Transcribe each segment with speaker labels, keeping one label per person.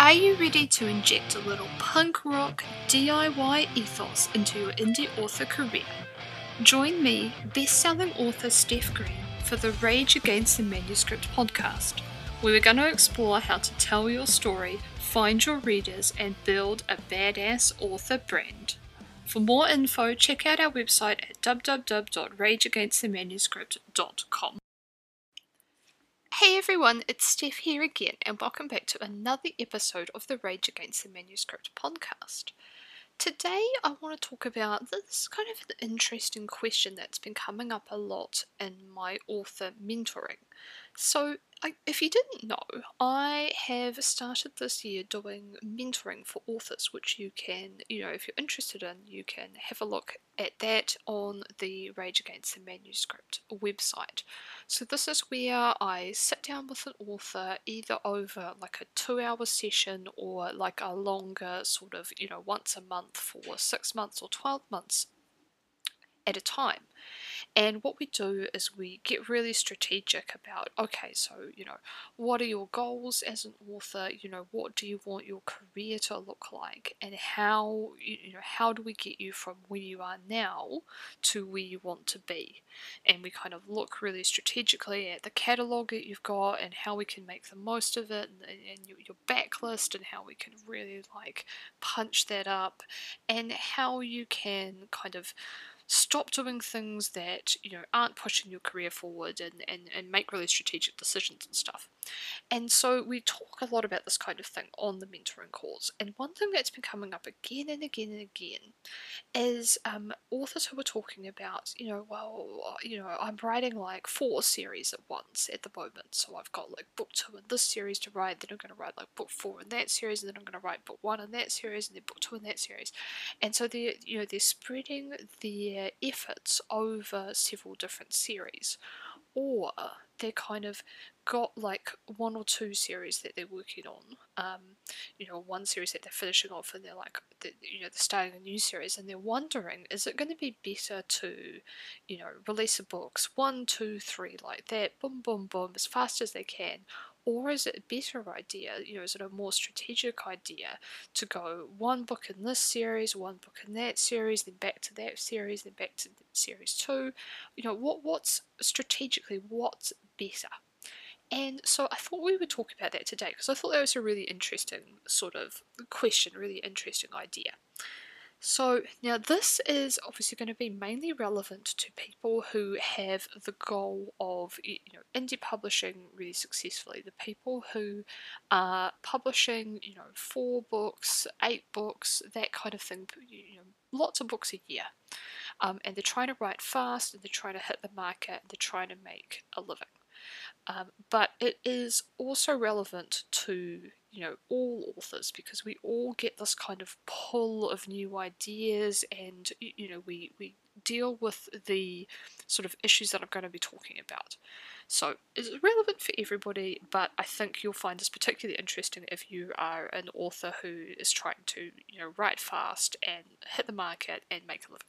Speaker 1: Are you ready to inject a little punk rock DIY ethos into your indie author career? Join me, best-selling author Steph Green, for the Rage Against the Manuscript podcast, we're going to explore how to tell your story, find your readers, and build a badass author brand. For more info, check out our website at www.rageagainstthemanuscript.com. Hey everyone, it's Steph here again, and welcome back to another episode of the Rage Against the Manuscript podcast. Today, I want to talk about this kind of an interesting question that's been coming up a lot in my author mentoring. So, I, if you didn't know, I have started this year doing mentoring for authors, which you can, you know, if you're interested in, you can have a look at that on the Rage Against the Manuscript website. So, this is where I sit down with an author either over like a two hour session or like a longer sort of, you know, once a month for six months or 12 months at a time. And what we do is we get really strategic about okay, so, you know, what are your goals as an author? You know, what do you want your career to look like? And how, you know, how do we get you from where you are now to where you want to be? And we kind of look really strategically at the catalogue that you've got and how we can make the most of it and, and your, your backlist and how we can really like punch that up and how you can kind of stop doing things that you know aren't pushing your career forward and, and, and make really strategic decisions and stuff. And so we talk a lot about this kind of thing on the mentoring calls. And one thing that's been coming up again and again and again is um, authors who are talking about, you know, well, you know, I'm writing like four series at once at the moment. So I've got like book two in this series to write, then I'm going to write like book four in that series, and then I'm going to write book one in that series, and then book two in that series. And so they're, you know, they're spreading their efforts over several different series or they're kind of got like one or two series that they're working on. Um, you know, one series that they're finishing off, and they're like, they're, you know, they're starting a new series, and they're wondering, is it going to be better to, you know, release a books one, two, three like that, boom, boom, boom, as fast as they can, or is it a better idea, you know, is it a more strategic idea to go one book in this series, one book in that series, then back to that series, then back to series two? You know, what what's strategically what's better? And so I thought we would talk about that today because I thought that was a really interesting sort of question, really interesting idea. So now this is obviously going to be mainly relevant to people who have the goal of you know indie publishing really successfully. The people who are publishing you know four books, eight books, that kind of thing. You know, lots of books a year, um, and they're trying to write fast, and they're trying to hit the market, and they're trying to make a living. Um, but it is also relevant to you know all authors because we all get this kind of pull of new ideas and you know we we deal with the sort of issues that I'm going to be talking about. So it's relevant for everybody, but I think you'll find this particularly interesting if you are an author who is trying to, you know, write fast and hit the market and make a living.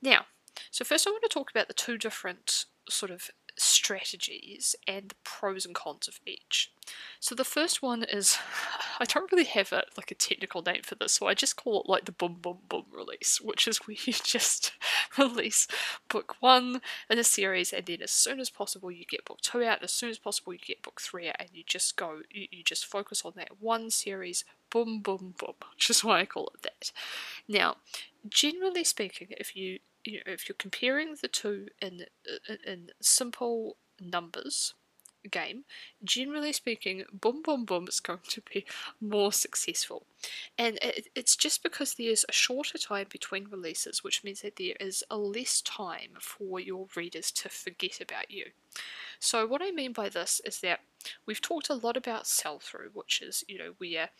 Speaker 1: Now, so first I want to talk about the two different sort of strategies and the pros and cons of each. So the first one is I don't really have a like a technical name for this, so I just call it like the boom boom boom release, which is where you just release book one in a series and then as soon as possible you get book two out, as soon as possible you get book three out and you just go you, you just focus on that one series boom boom boom, which is why I call it that. Now, generally speaking, if you you know, if you're comparing the two in uh, in simple numbers game, generally speaking, Boom Boom Boom is going to be more successful. And it, it's just because there's a shorter time between releases, which means that there is a less time for your readers to forget about you. So, what I mean by this is that we've talked a lot about sell through, which is, you know, where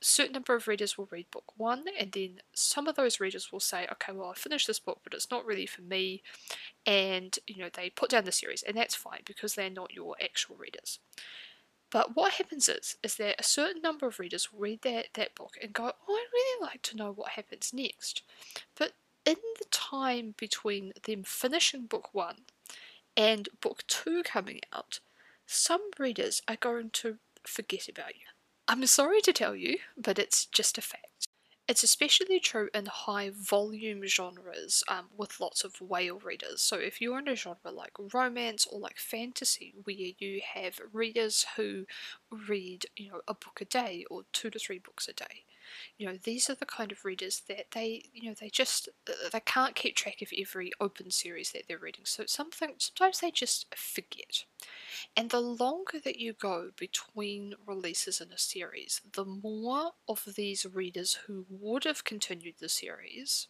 Speaker 1: certain number of readers will read book one, and then some of those readers will say, okay, well, I finished this book, but it's not really for me, and, you know, they put down the series, and that's fine because they're not your actual readers. But what happens is, is that a certain number of readers will read that, that book and go, oh, I'd really like to know what happens next. But in the time between them finishing book one and book two coming out, some readers are going to forget about you. I'm sorry to tell you, but it's just a fact. It's especially true in high volume genres um, with lots of whale readers. So, if you're in a genre like romance or like fantasy, where you have readers who read, you know, a book a day or two to three books a day, you know, these are the kind of readers that they, you know, they just uh, they can't keep track of every open series that they're reading. So something sometimes they just forget. And the longer that you go between releases in a series, the more of these readers who would have continued the series,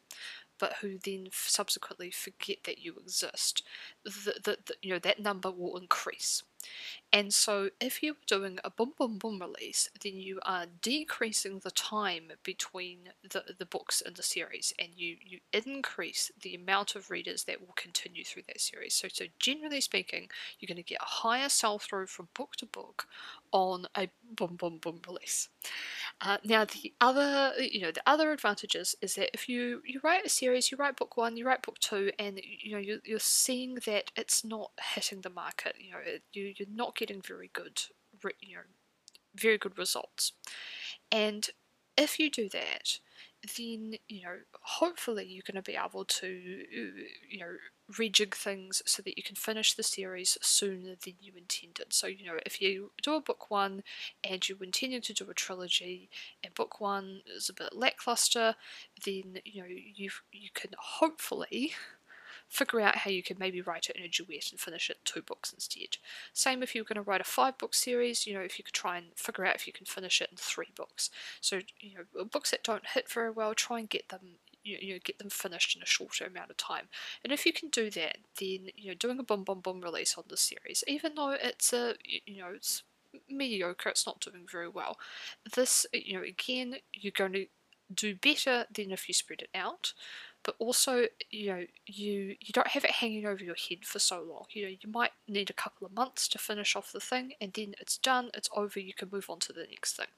Speaker 1: but who then subsequently forget that you exist, the, the, the, you know that number will increase. And so, if you're doing a boom boom boom release, then you are decreasing the time between the, the books in the series, and you you increase the amount of readers that will continue through that series. So, so generally speaking, you're going to get a higher sell through from book to book on a boom boom boom release. Uh, now the other, you know, the other advantages is that if you you write a series, you write book one, you write book two, and you know you're, you're seeing that it's not hitting the market. You know, you you're not getting very good, you know, very good results. And if you do that, then you know hopefully you're going to be able to you know rejig things so that you can finish the series sooner than you intended. So you know if you do a book one and you intended to do a trilogy and book one is a bit lackluster, then you know you you can hopefully figure out how you could maybe write it in a duet and finish it two books instead. Same if you're going to write a five book series, you know, if you could try and figure out if you can finish it in three books. So, you know, uh, books that don't hit very well, try and get them you, know, get them finished in a shorter amount of time. And if you can do that, then you know doing a boom boom boom release on the series, even though it's a you know it's mediocre, it's not doing very well. This you know again you're going to do better than if you spread it out but also you know you you don't have it hanging over your head for so long. You know you might need a couple of months to finish off the thing and then it's done it's over you can move on to the next thing.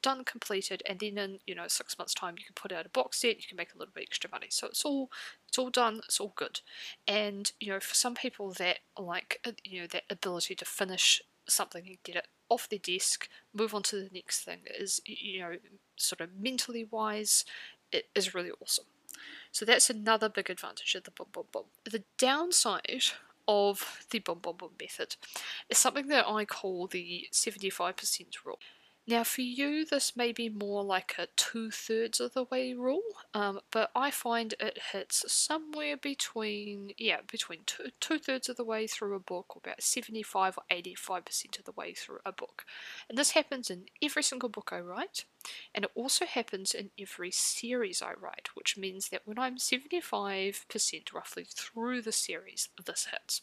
Speaker 1: Done completed and then in you know six months time you can put out a box set you can make a little bit extra money. So it's all it's all done it's all good. And you know for some people that like uh, you know that ability to finish something and get it off their desk move on to the next thing is you know sort of mentally wise it is really awesome so that's another big advantage of the boom boom boom. The downside of the boom boom boom method is something that I call the 75% rule. Now, for you, this may be more like a two thirds of the way rule, um, but I find it hits somewhere between, yeah, between two, two thirds of the way through a book, or about 75 or 85% of the way through a book. And this happens in every single book I write, and it also happens in every series I write, which means that when I'm 75% roughly through the series, this hits.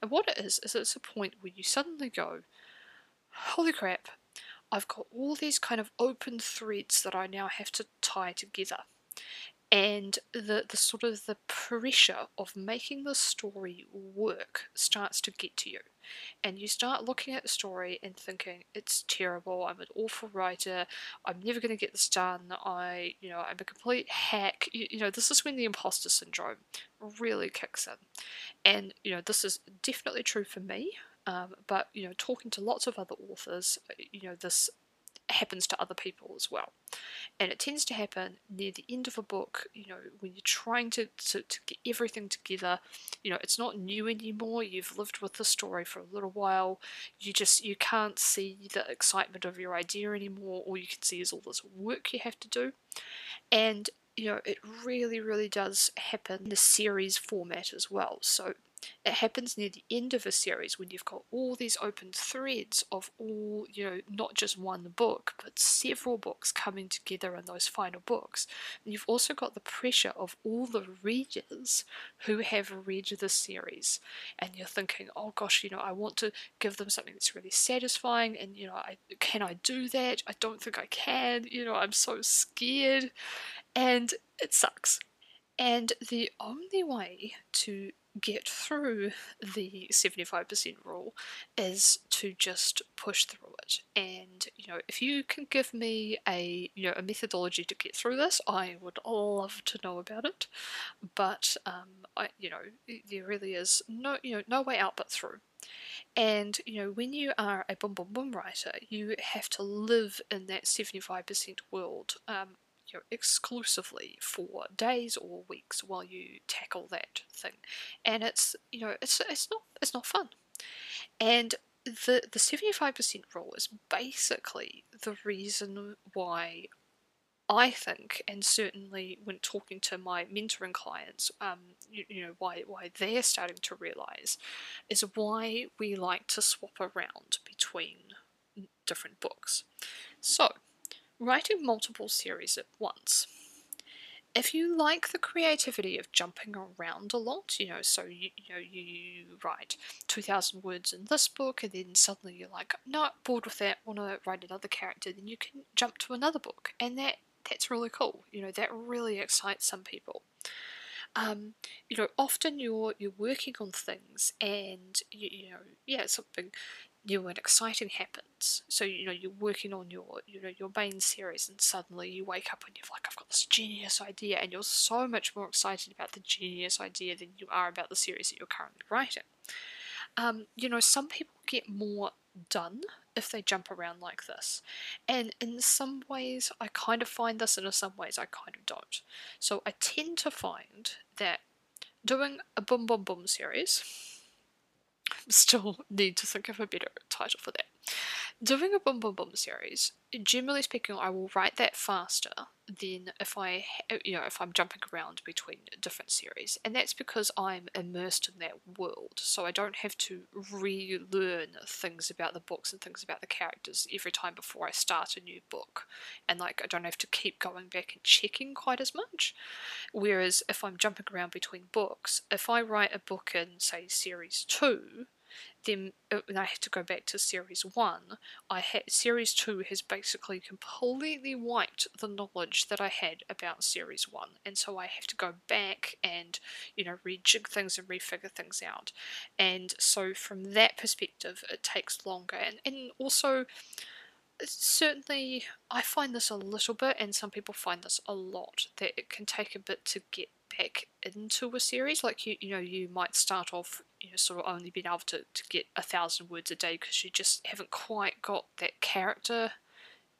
Speaker 1: And what it is, is it's a point where you suddenly go, holy crap, I've got all these kind of open threads that I now have to tie together. And the, the sort of the pressure of making the story work starts to get to you. And you start looking at the story and thinking, it's terrible, I'm an awful writer, I'm never going to get this done, I, you know, I'm a complete hack. You, you know, this is when the imposter syndrome really kicks in. And, you know, this is definitely true for me. Um, but you know, talking to lots of other authors, uh, you know, this happens to other people as well. And it tends to happen near the end of a book, you know, when you're trying to, to, to, get everything together. You know, it's not new anymore. You've lived with the story for a little while. You just, you can't see the excitement of your idea anymore. All you can see is all this work you have to do. And, you know, it really, really does happen in the series format as well. So it happens near the end of a series when you've got all these open threads of all, you know, not just one book, but several books coming together in those final books. And you've also got the pressure of all the readers who have read the series. And you're thinking, oh gosh, you know, I want to give them something that's really satisfying. And, you know, I, can I do that? I don't think I can. You know, I'm so scared. And it sucks. And the only way to get through the 75% rule is to just push through it. And you know if you can give me a you know a methodology to get through this i would love to know about it. But um, I, you know there really is no you know no way out but through. And you know, when you are a boom boom boom writer, you have to live in that 75% world. Um, you know, exclusively for days or weeks while you tackle that thing, and it's you know it's it's not it's not fun, and the the seventy five percent rule is basically the reason why I think, and certainly when talking to my mentoring clients, um, you, you, know why why they're starting to realise is why we like to swap around between different books. So, writing multiple series at once. If you like the creativity of jumping around a lot, you know, so you, you know you write two thousand words in this book, and then suddenly you're like, no, bored with that, want to write another character, then you can jump to another book, and that that's really cool. You know, that really excites some people. Um, you know, often you're you're working on things, and you, you know, yeah, something new and exciting happens. So you know, you're working on your you know your main series, and suddenly you wake up and you're like, I've got this genius idea, and you're so much more excited about the genius idea than you are about the series that you're currently writing. Um, you know, some people get more done if they jump around like this. And in some ways, I kind of find this, and in some ways, I kind of don't. So I tend to find that doing a boom boom boom series, still need to think of a better title for that. Doing a boom boom boom series, generally speaking, I will write that faster than if I, you know, if I'm jumping around between different series, and that's because I'm immersed in that world. So I don't have to relearn things about the books and things about the characters every time before I start a new book, and like I don't have to keep going back and checking quite as much. Whereas if I'm jumping around between books, if I write a book in say series two then uh, I had to go back to series one, I had series two has basically completely wiped the knowledge that I had about series one, and so I have to go back and you know rejig things and refigure things out, and so from that perspective, it takes longer, and and also certainly I find this a little bit, and some people find this a lot, that it can take a bit to get back into a series. Like you, you know, you might start off, you know, sort of only being able to, to get a thousand words a day because you just haven't quite got that character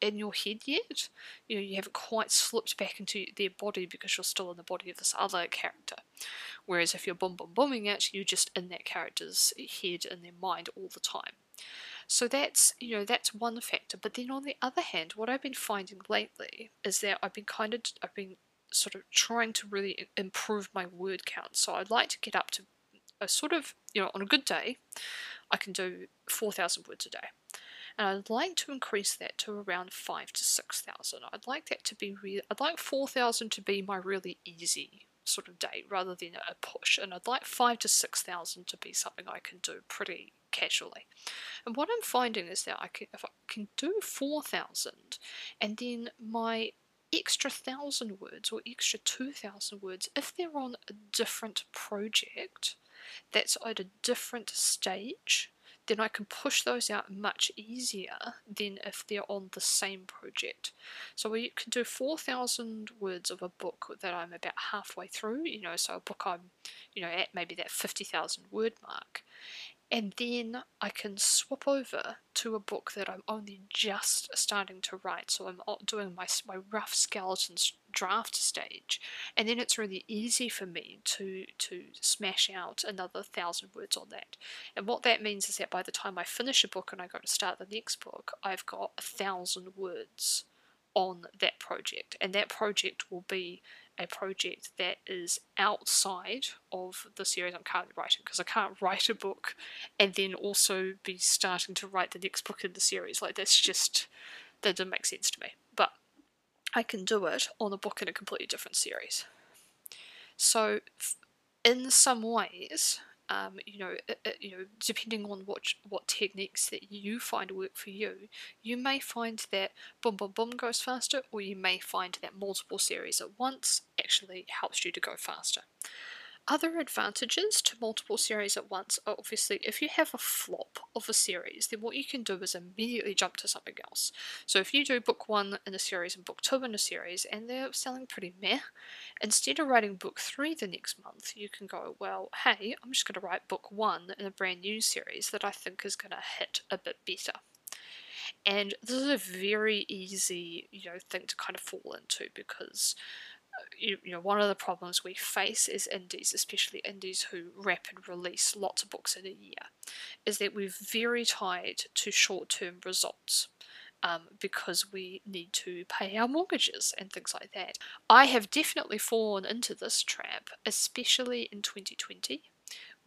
Speaker 1: in your head yet. You know, you haven't quite slipped back into their body because you're still in the body of this other character. Whereas if you're boom boom booming it, you're just in that character's head and their mind all the time. So that's you know that's one factor. But then on the other hand, what I've been finding lately is that I've been kind of I've been sort of trying to really improve my word count. So I'd like to get up to sort of, you know, on a good day, I can do 4,000 words a day. And I'd like to increase that to around five to 6,000. I'd like that to be real, I'd like 4,000 to be my really easy sort of day rather than a push. And I'd like five to 6,000 to be something I can do pretty casually. And what I'm finding is that I can, if I can do 4,000 and then my extra thousand words or extra 2,000 words if they're on a different project that's at a different stage then I can push those out much easier than if they're on the same project. So we can do 4,000 words of a book that I'm about halfway through, you know, so a book I'm, you know, at maybe that 50,000 word mark and then I can swap over to a book that I'm only just starting to write. So I'm doing my, my rough skeletons draft stage, and then it's really easy for me to to smash out another thousand words on that. And what that means is that by the time I finish a book and I go to start the next book, I've got a thousand words on that project, and that project will be a project that is outside of the series I'm currently writing because I can't write a book and then also be starting to write the next book in the series. Like that's just that doesn't make sense to me. But I can do it on a book in a completely different series. So, in some ways, um, you know, it, it, you know, depending on what what techniques that you find work for you, you may find that boom boom boom goes faster, or you may find that multiple series at once actually helps you to go faster. Other advantages to multiple series at once are obviously if you have a flop of a series, then what you can do is immediately jump to something else. So if you do book one in a series and book two in a series and they're selling pretty meh, instead of writing book three the next month, you can go, well, hey, I'm just going to write book one in a brand new series that I think is going to hit a bit better. And this is a very easy, you know, thing to kind of fall into because you, know one of the problems we face as indies, especially indies who rapid release lots of books in a year, is that we're very tied to short-term results. Um, because we need to pay our mortgages and things like that. I have definitely fallen into this trap, especially in 2020,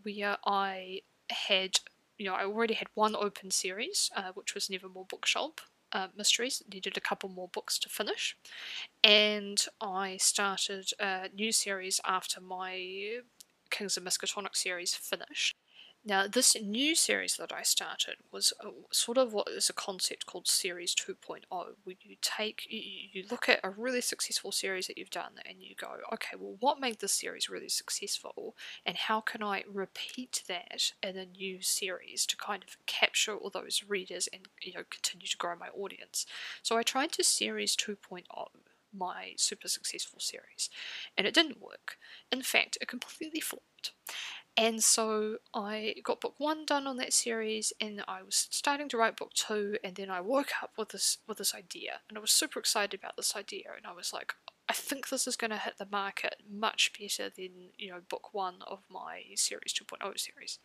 Speaker 1: where I had, you know, I already had one open series, uh, which was Nevermore Bookshop, uh, mysteries, needed a couple more books to finish. And I started a new series after my Kings of Miskatonic series finished. Now, this new series that I started was a, sort of what is a concept called Series 2.0, where you take, you, you look at a really successful series that you've done and you go, okay, well, what made this series really successful, and how can I repeat that in a new series to kind of capture all those readers and you know continue to grow my audience? So I tried to Series 2.0 my super successful series, and it didn't work. In fact, it completely flopped. And so I got book one done on that series, and I was starting to write book two, and then I woke up with this with this idea, and I was super excited about this idea, and I was like, I think this is going to hit the market much better than you know book one of my series 2.0 series,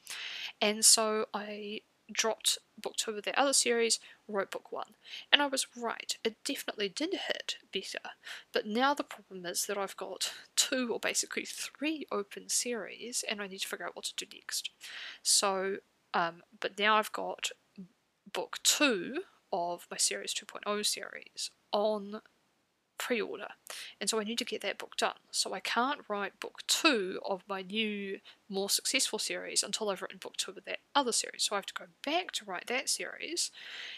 Speaker 1: and so I dropped book two of the other series, wrote book one. And I was right, it definitely did hit better. But now the problem is that I've got two or basically three open series and I need to figure out what to do next. So, um, but now I've got book two of my series 2.0 series on pre-order and so I need to get that book done so I can't write book two of my new more successful series until I've written book two of that other series so I have to go back to write that series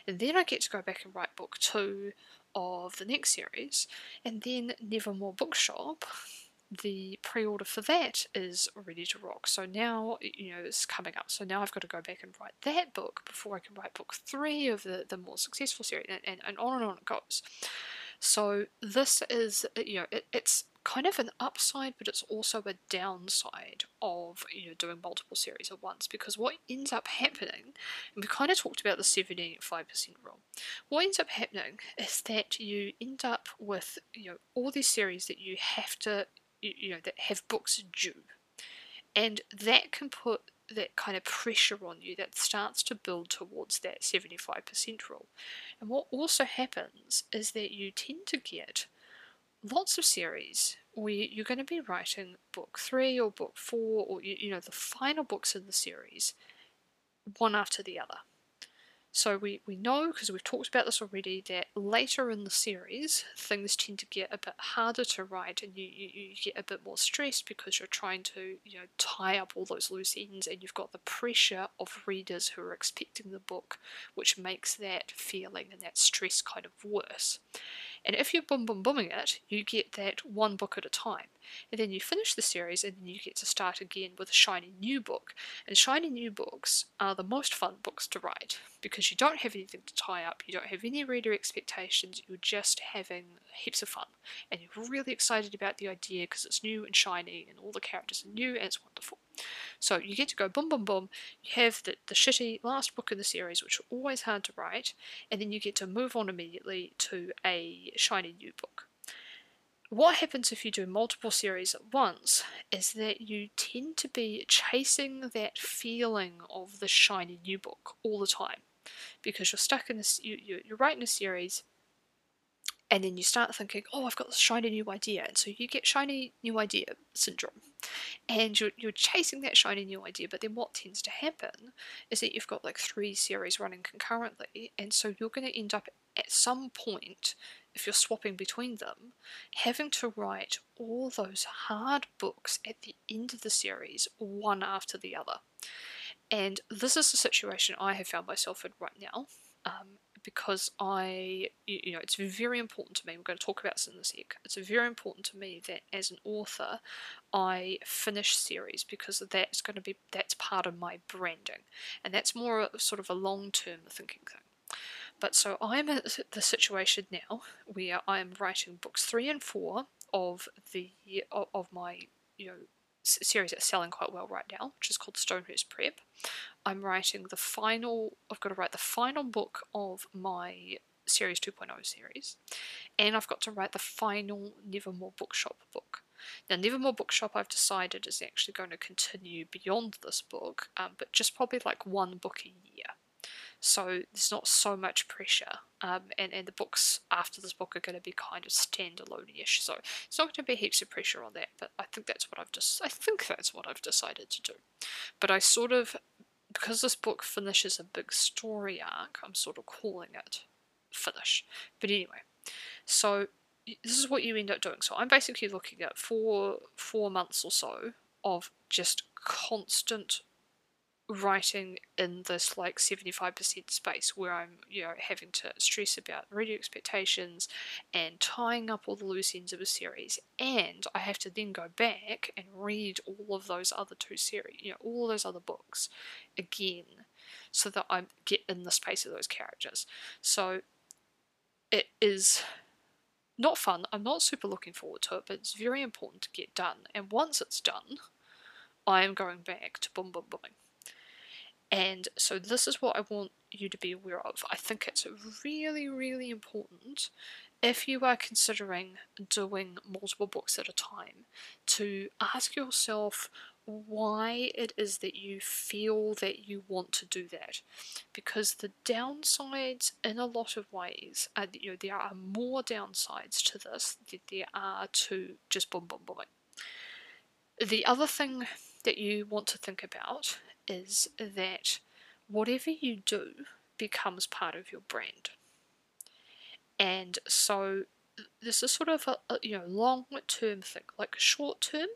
Speaker 1: and then I get to go back and write book two of the next series and then Nevermore Bookshop the pre-order for that is ready to rock. So now, you know, it's coming up. So now I've got to go back and write that book before I can write book three of the, the more successful series, and, and, and on and on it goes. So this is, uh, you know, it, it's kind of an upside, but it's also a downside of you know doing multiple series at once. Because what ends up happening, and we kind of talked about the seventy-five percent rule. What ends up happening is that you end up with you know all these series that you have to you know that have books due, and that can put that kind of pressure on you that starts to build towards that 75% rule. And what also happens is that you tend to get lots of series where you're going to be writing book three or book four or you, know the final books in the series one after the other. So we, we know, because we've talked about this already, that later in the series things tend to get a bit harder to write and you, you, you get a bit more stressed because you're trying to you know tie up all those loose ends and you've got the pressure of readers who are expecting the book which makes that feeling and that stress kind of worse. And if you're boom boom booming it, you get that one book at a time. And then you finish the series and then you get to start again with a shiny new book. And shiny new books are the most fun books to write because you don't have anything to tie up, you don't have any reader expectations, you're just having heaps of fun. And you're really excited about the idea because it's new and shiny and all the characters are new and it's wonderful. So you get to go boom, boom, boom. You have the, the shitty last book in the series, which are always hard to write, and then you get to move on immediately to a shiny new book. What happens if you do multiple series at once is that you tend to be chasing that feeling of the shiny new book all the time because you're stuck in this, you, you're writing a series and then you start thinking, oh, I've got this shiny new idea. And so you get shiny new idea syndrome. And you're, you're chasing that shiny new idea. But then what tends to happen is that you've got like three series running concurrently. And so you're going to end up at some point, if you're swapping between them, having to write all those hard books at the end of the series, one after the other. And this is the situation I have found myself in right now. Um, because I, you know, it's very important to me. We're going to talk about this in this sec. It's very important to me that as an author, I finish series because that's going to be that's part of my branding, and that's more sort of a long-term thinking thing. But so I'm at the situation now where I am writing books three and four of the of my you know series that's selling quite well right now, which is called Stonehurst Prep. I'm writing the final, I've got to write the final book of my Series 2.0 series, and I've got to write the final Nevermore Bookshop book. Now, Nevermore Bookshop, I've decided, is actually going to continue beyond this book, um, but just probably like one book a year so there's not so much pressure. Um, and, and the books after this book are going to be kind of standalone-ish, so it's not going to be heaps of pressure on that. But I think that's what I've just I think that's what I've decided to do. But I sort of because this book finishes a big story arc, I'm sort of calling it finish. But anyway, so this is what you end up doing. So I'm basically looking at four four months or so of just constant writing in this like 75% space where I'm, you know, having to stress about reading expectations and tying up all the loose ends of a series. And I have to then go back and read all of those other two series, you know, all those other books again so that I get in the space of those characters. So it is not fun. I'm not super looking forward to it, but it's very important to get done. And once it's done, I am going back to boom boom booming. And so this is what I want you to be aware of. I think it's really, really important if you are considering doing multiple books at a time to ask yourself why it is that you feel that you want to do that because the downsides in a lot of ways are you know there are more downsides to this than there are to just boom boom booming the other thing that you want to think about is that whatever you do becomes part of your brand. And so this is sort of a, a you know long term thing, like short term.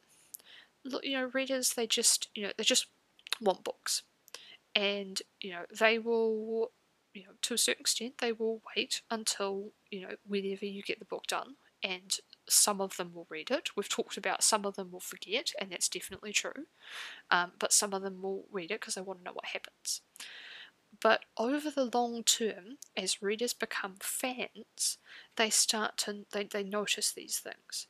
Speaker 1: You know, readers they just you know they just want books, and you know they will you know to a certain extent they will wait until you know whenever you get the book done and some of them will read it. We've talked about some of them will forget, and that's definitely true. Um, but some of them will read it because they want to know what happens. But over the long term, as readers become fans, they start to they, they notice these things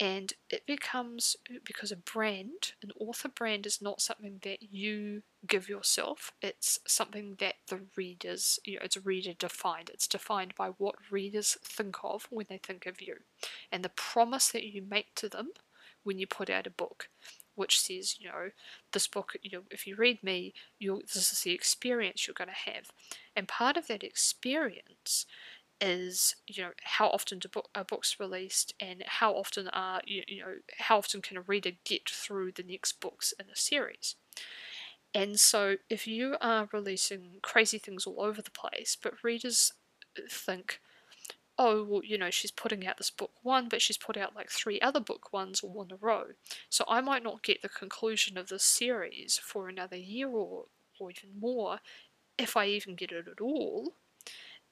Speaker 1: and it becomes because a brand an author brand is not something that you give yourself it's something that the readers you know it's reader defined it's defined by what readers think of when they think of you. And the promise that you make to them when you put out a book which says you know this book you know if you read me you this is the experience you're going to have. And part of that experience is you know how often do book, are books released and how often are you, you know how often can a reader get through the next books in a series? And so if you are releasing crazy things all over the place but readers think oh well you know she's putting out this book one but she's put out like three other book ones all in a row. So i might not get the conclusion of this series for another year or or even more if i even get it at all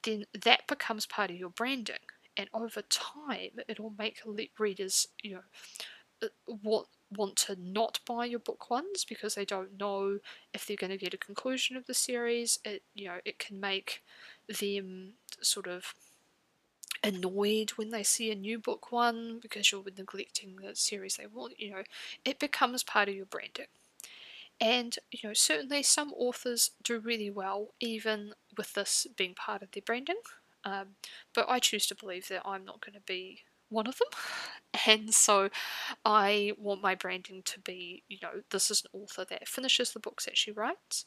Speaker 1: that becomes part of your branding. And over time, it'll make readers, you know, uh, want want to not buy your book ones because they don't know if they're going to get a conclusion of the series. It you know it can make them sort of annoyed when they see a new book one because you're neglecting the series they want. You know, it becomes part of your branding. And, you know, certainly some authors do really well, even with this being part of their branding. Um, but I choose to believe that I'm not going to be one of them. And so I want my branding to be, you know, this is an author that finishes the books that she writes.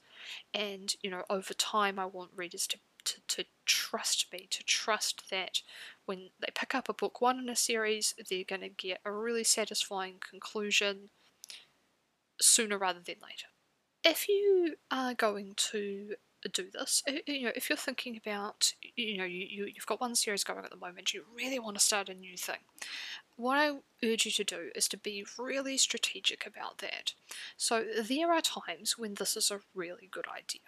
Speaker 1: And, you know, over time, I want readers to, to, to trust me, to trust that when they pick up a book one in a series, they're going to get a really satisfying conclusion sooner rather than later. If you are going to do this, you know, if you're thinking about, you know, you, you, you've got one series going at the moment, you really want to start a new thing, what I urge you to do is to be really strategic about that. So there are times when this is a really good idea.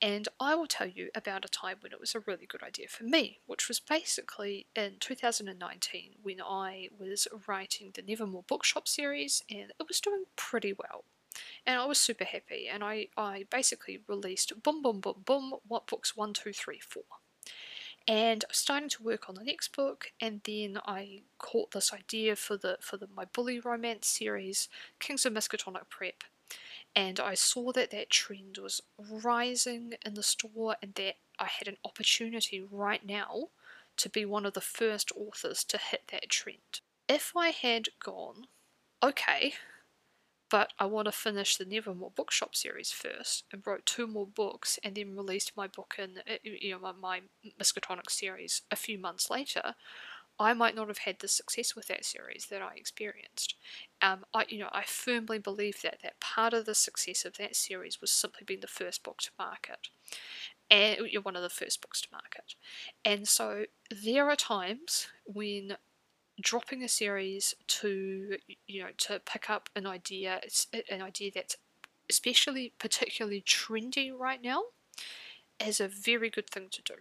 Speaker 1: And I will tell you about a time when it was a really good idea for me, which was basically in 2019 when I was writing the Nevermore Bookshop series and it was doing pretty well. And I was super happy, and I, I basically released boom, boom, boom, boom, what books one, two, three, four and I was starting to work on the next book and then I caught this idea for the for the my bully romance series Kings of Miskatonic Prep and I saw that that trend was rising in the store and that I had an opportunity right now to be one of the first authors to hit that trend. If I had gone, okay, but I want to finish the Nevermore Bookshop series first and wrote two more books and then released my book in uh, you know my, my Miskatonic series a few months later, I might not have had the success with that series that I experienced. Um, I you know I firmly believe that that part of the success of that series was simply being the first book to market. And you're one of the first books to market. And so there are times when dropping a series to you know to pick up an idea an idea that's especially particularly trendy right now is a very good thing to do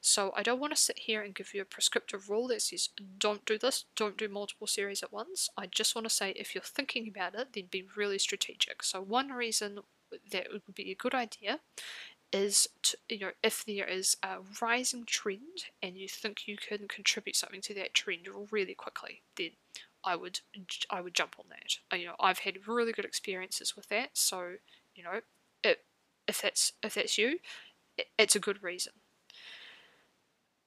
Speaker 1: so I don't want to sit here and give you a prescriptive rule that says don't do this, don't do multiple series at once. I just want to say if you're thinking about it, then be really strategic. So one reason that it would be a good idea is to, you know if there is a rising trend and you think you can contribute something to that trend really quickly then I would I would jump on that uh, you know I've had really good experiences with that so you know it, if that's if that's you it, it's a good reason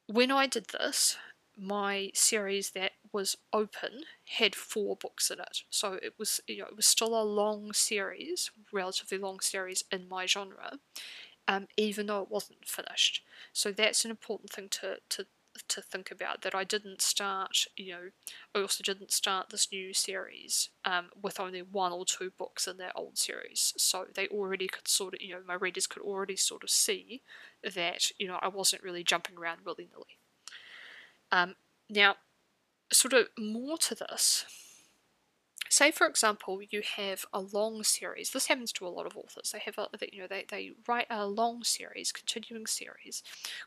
Speaker 1: when I did this my series that was open had four books in it so it was you know it was still a long series relatively long series in my genre um, even though it wasn't finished. So that's an important thing to, to to think about that I didn't start, you know, I also didn't start this new series um, with only one or two books in that old series. So they already could sort of, you know, my readers could already sort of see that, you know, I wasn't really jumping around willy nilly. Um, now, sort of more to this, say for example you have a long series. This happens to a lot of authors. They have a you know they, they write a long series continuing series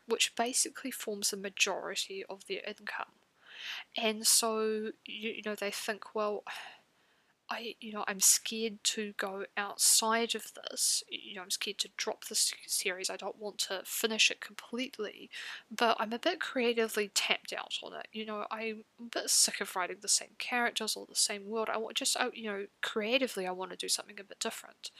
Speaker 1: which basically forms the majority of their income. And so you, you know they think well I, you know, I'm scared to go outside of this. You know, I'm scared to drop this series. I don't want to finish it completely, but I'm a bit creatively tapped out on it. You know, I'm a bit sick of writing the same characters or the same world. I want just, you know, creatively, I want to do something a bit different.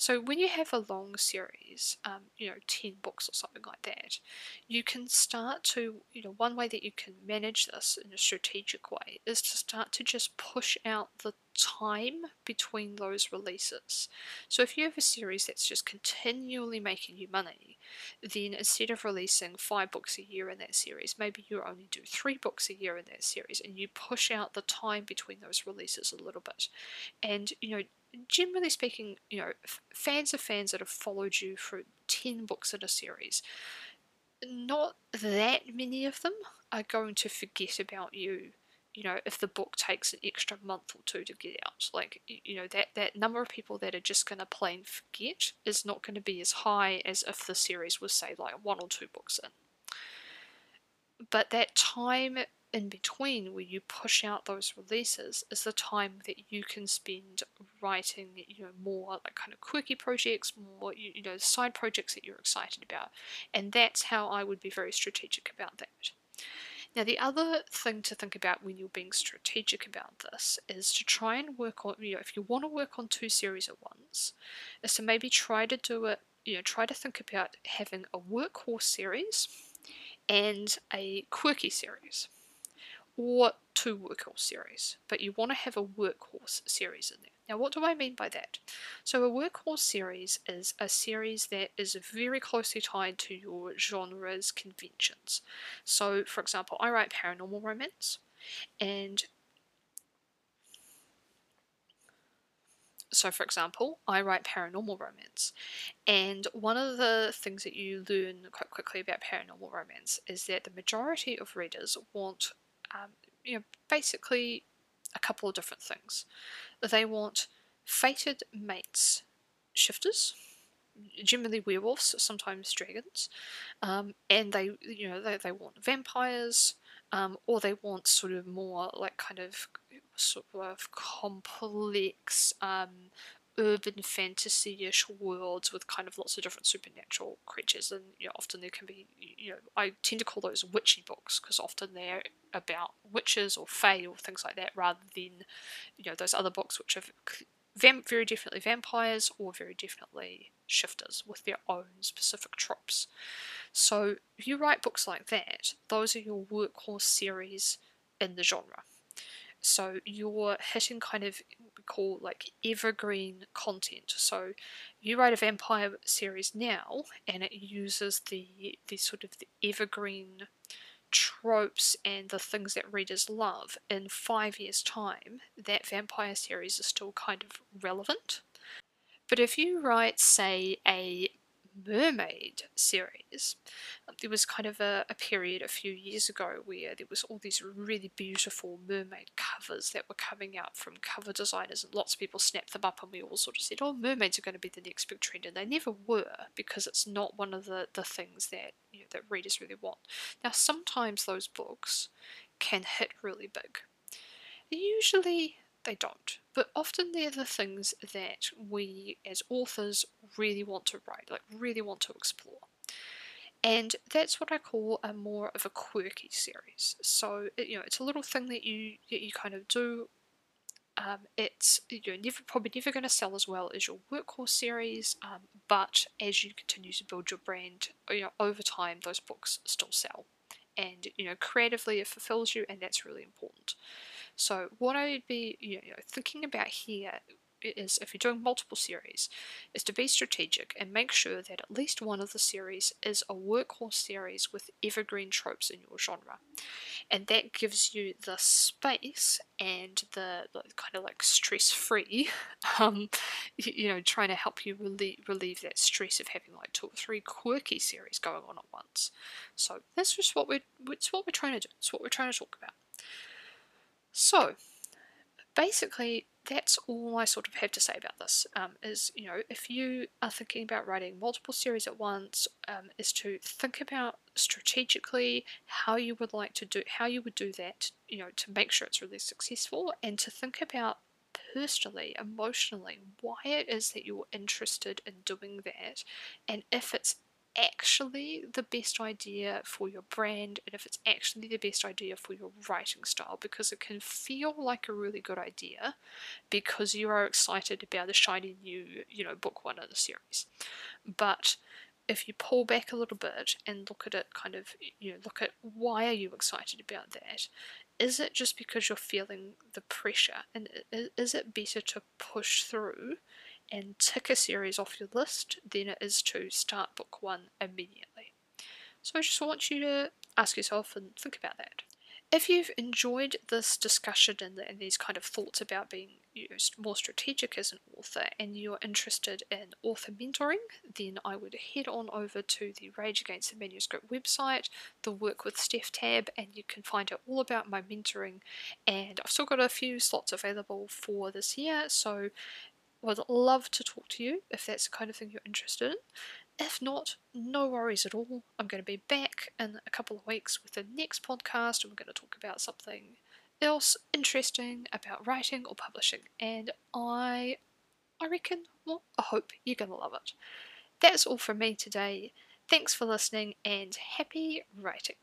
Speaker 1: So when you have a long series, um, you know, 10 books or something like that, you can start to, you know, one way that you can manage this in a strategic way is to start to just push out the time between those releases. So if you have a series that's just continually making you money, then instead of releasing five books a year in that series, maybe you only do three books a year in that series and you push out the time between those releases a little bit. And, you know, generally speaking, you know, fans of fans that have followed you for 10 books in a series, not that many of them are going to forget about you you know if the book takes an extra month or two to get out. Like you know that that number of people that are just going to plain forget is not going to be as high as if the series was say like one or two books in but that time in between where you push out those releases is the time that you can spend writing you know more like kind of quirky projects more you, you know side projects that you're excited about. And that's how i would be very strategic about that. Now the other thing to think about when you're being strategic about this is to try and work on you know if you want to work on two series at once is to maybe try to do it you know try to think about having a workhorse series and a quirky series or two workhorse series, but you want to have a workhorse series in there. Now, what do I mean by that? So, a workhorse series is a series that is very closely tied to your genre's conventions. So, for example, I write paranormal romance, and so for example, I write paranormal romance, and one of the things that you learn quite quickly about paranormal romance is that the majority of readers want um, you know, basically a couple of different things. They want fated mates shifters, generally werewolves, sometimes dragons, um, and they you know they, they want vampires, um, or they want sort of more like kind of sort of complex um, urban fantasy-ish worlds with kind of lots of different supernatural creatures and you know often there can be you know I tend to call those witchy books because often they're about witches or fae or things like that rather than you know those other books which are very definitely vampires or very definitely shifters with their own specific tropes. So if you write books like that, those are your workhorse series in the genre. So you're hitting kind of we call like evergreen content. So you write a vampire series now, and it uses the the sort of the evergreen tropes and the things that readers love. In five years' time, that vampire series is still kind of relevant. But if you write, say, a mermaid series. Um, there was kind of a, a, period a few years ago where there was all these really beautiful mermaid covers that were coming out from cover designers and lots of people snapped them up and we all sort of said, oh, mermaids are going to be the next big trend and they never were because it's not one of the, the things that, you know, that readers really want. Now sometimes those books can hit really big. Usually they don't. But often they're the things that we as authors really want to write, like really want to explore. And that's what I call a more of a quirky series. So you know, it's a little thing that you that you kind of do. Um, it's you're never probably never going to sell as well as your workhorse series, um, but as you continue to build your brand, you know, over time those books still sell, and you know, creatively it fulfills you, and that's really important. So what I'd be you know, thinking about here is if you're doing multiple series is to be strategic and make sure that at least one of the series is a workhorse series with evergreen tropes in your genre. And that gives you the space and the, the kind of like stress free um, you, know trying to help you relieve, relieve that stress of having like two or three quirky series going on at once. So that's just what we're it's what we're trying to do. It's what we're trying to talk about so, basically, that's all I sort of have to say about this. Um, is you know, if you are thinking about writing multiple series at once, um, is to think about strategically how you would like to do, how you would do that, you know, to make sure it's really successful, and to think about personally, emotionally, why it is that you're interested in doing that, and if it's actually the best idea for your brand and if it's actually the best idea for your writing style because it can feel like a really good idea because you are excited about the shiny new you know book one of the series. But if you pull back a little bit and look at it kind of you know look at why are you excited about that? Is it just because you're feeling the pressure and is it better to push through and tick a series off your list than it is to start book one immediately. So I just want you to ask yourself and think about that. If you've enjoyed this discussion and, and these kind of thoughts about being used more strategic as an author and you're interested in author mentoring, then I would head on over to the Rage Against the Manuscript website, the Work with Steph tab, and you can find out all about my mentoring. And I've still got a few slots available for this year, so would love to talk to you if that's the kind of thing you're interested in. If not, no worries at all. I'm going to be back in a couple of weeks with the next podcast and we're going to talk about something else interesting about writing or publishing. And I I reckon, well, I hope you're going to love it. That's all from me today. Thanks for listening and happy writing.